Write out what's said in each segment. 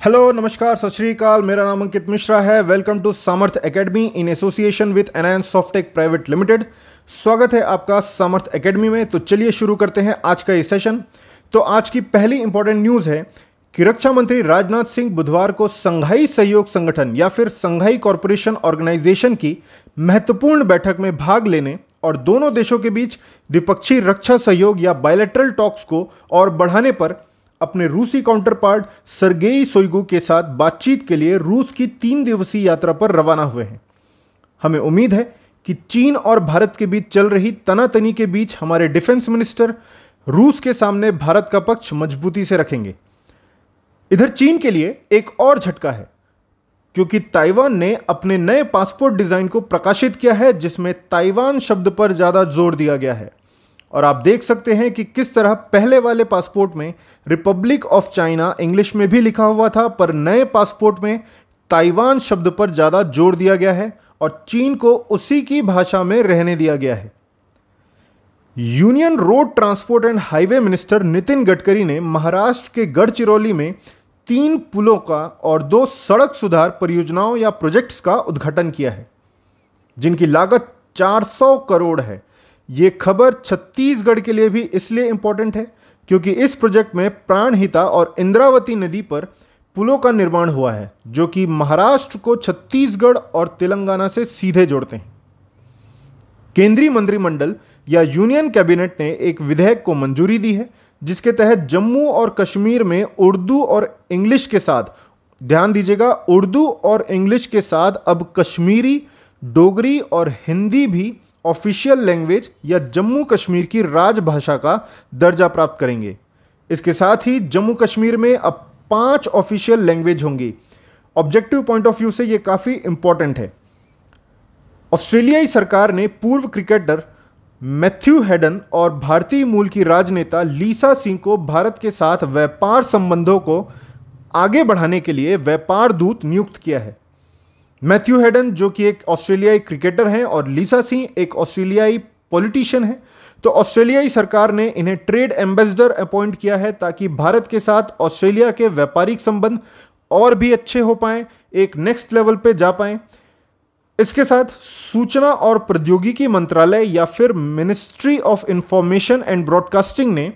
Hello नमस्कार, सत श्रीकाल मेरा नाम अंकित मिश्रा है। Welcome to Samarth academy in association with NN Softech private limited स्वागत है आपका सामर्थ एकेडमी में। तो चलिए शुरू करते हैं आज का ये सेशन तो आज की पहली इंपॉर्टेंट न्यूज़ है कि रक्षा मंत्री राजनाथ सिंह बुधवार को संघाई सहयोग संगठन या फिर संघाई कॉरपोरेशन ऑर्गेनाइजेशन की महत्वपूर्ण बैठक में भाग लेने और दोनों देशों के बीच द्विपक्षीय रक्षा सहयोग या बायलेटरल टॉक्स को और बढ़ाने पर अपने रूसी काउंटर पार्ट सरगेई सोइगु के साथ बातचीत के लिए रूस की तीन दिवसीय यात्रा पर रवाना हुए हैं। हमें उम्मीद है कि चीन और भारत के बीच चल रही तनातनी के बीच हमारे डिफेंस मिनिस्टर रूस के सामने भारत का पक्ष मजबूती से रखेंगे। इधर चीन के लिए एक और झटका है, क्योंकि ताइवान ने अपने नए पासपोर्ट डिज़ाइन को प्रकाशित किया है, जिसमें ताइवान शब्द पर ज़्यादा ज़ोर दिया गया है। और आप देख सकते हैं कि किस तरह पहले वाले पासपोर्ट में रिपब्लिक ऑफ़ चाइना इंग्लिश में भी लिखा हुआ था, पर नए पासपोर्ट में ताइवान शब्द पर ज़्यादा ज़ोर दिया गया है और चीन को उसी की भाषा में रहने दिया गया है। Union road transport and highway minister Nitin Gadkari ने महाराष्ट्र के गढ़चिरौली में तीन पुलों का और दो सड़क सुधार परियोजनाओं या प्रोजेक्ट्स का उद्घाटन किया है, जिनकी लागत 400 करोड़ है। ये खबर छत्तीसगढ़ के लिए भी इसलिए इंपॉर्टेंट है क्योंकि इस प्रोजेक्ट में प्राणहिता और इंद्रावती नदी पर पुलों का निर्माण हुआ है, जो कि महाराष्ट्र को छत्तीसगढ़ और तेलंगाना से सीधे जोड़ते हैं। केंद्रीय मंत्रिमंडल या यूनियन कैबिनेट ने एक विधेयक को मंजूरी दी है, जिसके तहत जम्मू और कश्मीर में उर्दू और इंग्लिश के साथ, ध्यान दीजिएगा, उर्दू और इंग्लिश के साथ अब कश्मीरी, डोगरी और हिंदी भी ऑफिशियल लैंग्वेज या जम्मू कश्मीर की राजभाषा का दर्जा प्राप्त करेंगे। इसके साथ ही जम्मू कश्मीर में अब पाँच ऑफिशियल लैंग्वेज होंगी। ऑब्जेक्टिव पॉइंट ऑफ़ व्यू से यह काफ़ी इंपॉर्टेंट है। ऑस्ट्रेलियाई सरकार ने पूर्व क्रिकेटर मैथ्यू हेडन और भारतीय मूल की राजनेता लीसा सिंह को भारत के साथ व्यापार संबंधों को आगे बढ़ाने के लिए व्यापार दूत नियुक्त किया है। मैथ्यू हेडन, जो कि एक ऑस्ट्रेलियाई क्रिकेटर हैं, और लीसा सिंह एक ऑस्ट्रेलियाई पॉलिटिशियन है। तो ऑस्ट्रेलियाई सरकार ने इन्हें ट्रेड एम्बेसडर अपॉइंट किया है, ताकि भारत के साथ ऑस्ट्रेलिया के व्यापारिक संबंध और भी अच्छे हो पाएँ, एक नेक्स्ट लेवल पे जा पाए। इसके साथ सूचना और प्रौद्योगिकी मंत्रालय या फिर ministry of information and broadcasting ने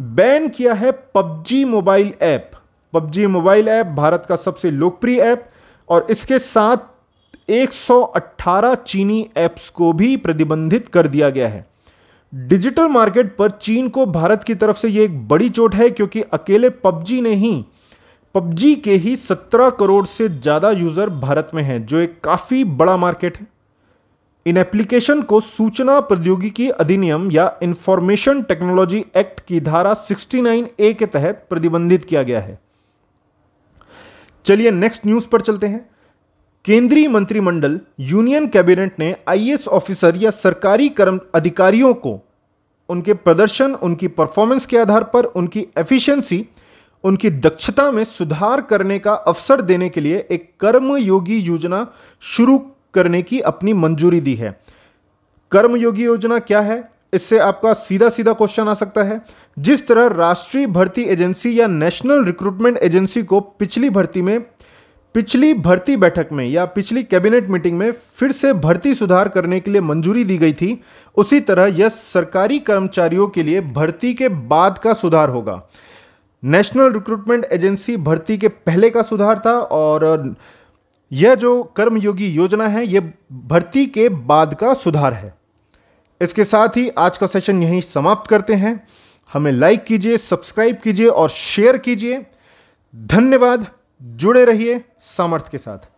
बैन किया है PUBG mobile app. PUBG mobile app Bharat का सबसे लोकप्रिय ऐप और इसके साथ 118 चीनी ऐप्स को भी प्रतिबंधित कर दिया गया है। डिजिटल मार्केट पर चीन को भारत की तरफ़ से यह एक बड़ी चोट है क्योंकि अकेले पबजी ने ही, पबजी के ही 17 करोड़ से ज़्यादा यूज़र भारत में हैं, जो एक काफ़ी बड़ा मार्केट है। इन एप्लीकेशन को सूचना प्रौद्योगिकी अधिनियम या इंफॉर्मेशन टेक्नोलॉजी एक्ट की धारा 69 ए के तहत प्रतिबंधित किया गया है। चलिए नेक्स्ट न्यूज़ पर चलते हैं। केंद्रीय मंत्रिमंडल यूनियन कैबिनेट ने आईएएस ऑफिसर या सरकारी कर्म अधिकारियों को उनके प्रदर्शन, उनकी परफॉर्मेंस के आधार पर, उनकी एफिशिएंसी उनकी दक्षता में सुधार करने का अवसर देने के लिए एक कर्मयोगी योजना शुरू करने की अपनी मंजूरी दी है। कर्मयोगी योजना क्या है? इससे आपका सीधा सीधा क्वेश्चन आ सकता है। जिस तरह राष्ट्रीय भर्ती एजेंसी या नेशनल रिक्रूटमेंट एजेंसी को पिछली भर्ती में, पिछली भर्ती बैठक में या पिछली कैबिनेट मीटिंग में फिर से भर्ती सुधार करने के लिए मंजूरी दी गई थी, उसी तरह यह सरकारी कर्मचारियों के लिए भर्ती के बाद का सुधार होगा। नेशनल रिक्रूटमेंट एजेंसी भर्ती के पहले का सुधार था और यह जो कर्मयोगी योजना है, यह भर्ती के बाद का सुधार है। इसके साथ ही आज का सेशन यहीं समाप्त करते हैं। हमें लाइक कीजिए सब्सक्राइब कीजिए और शेयर कीजिए। धन्यवाद। जुड़े रहिए सामर्थ्य के साथ।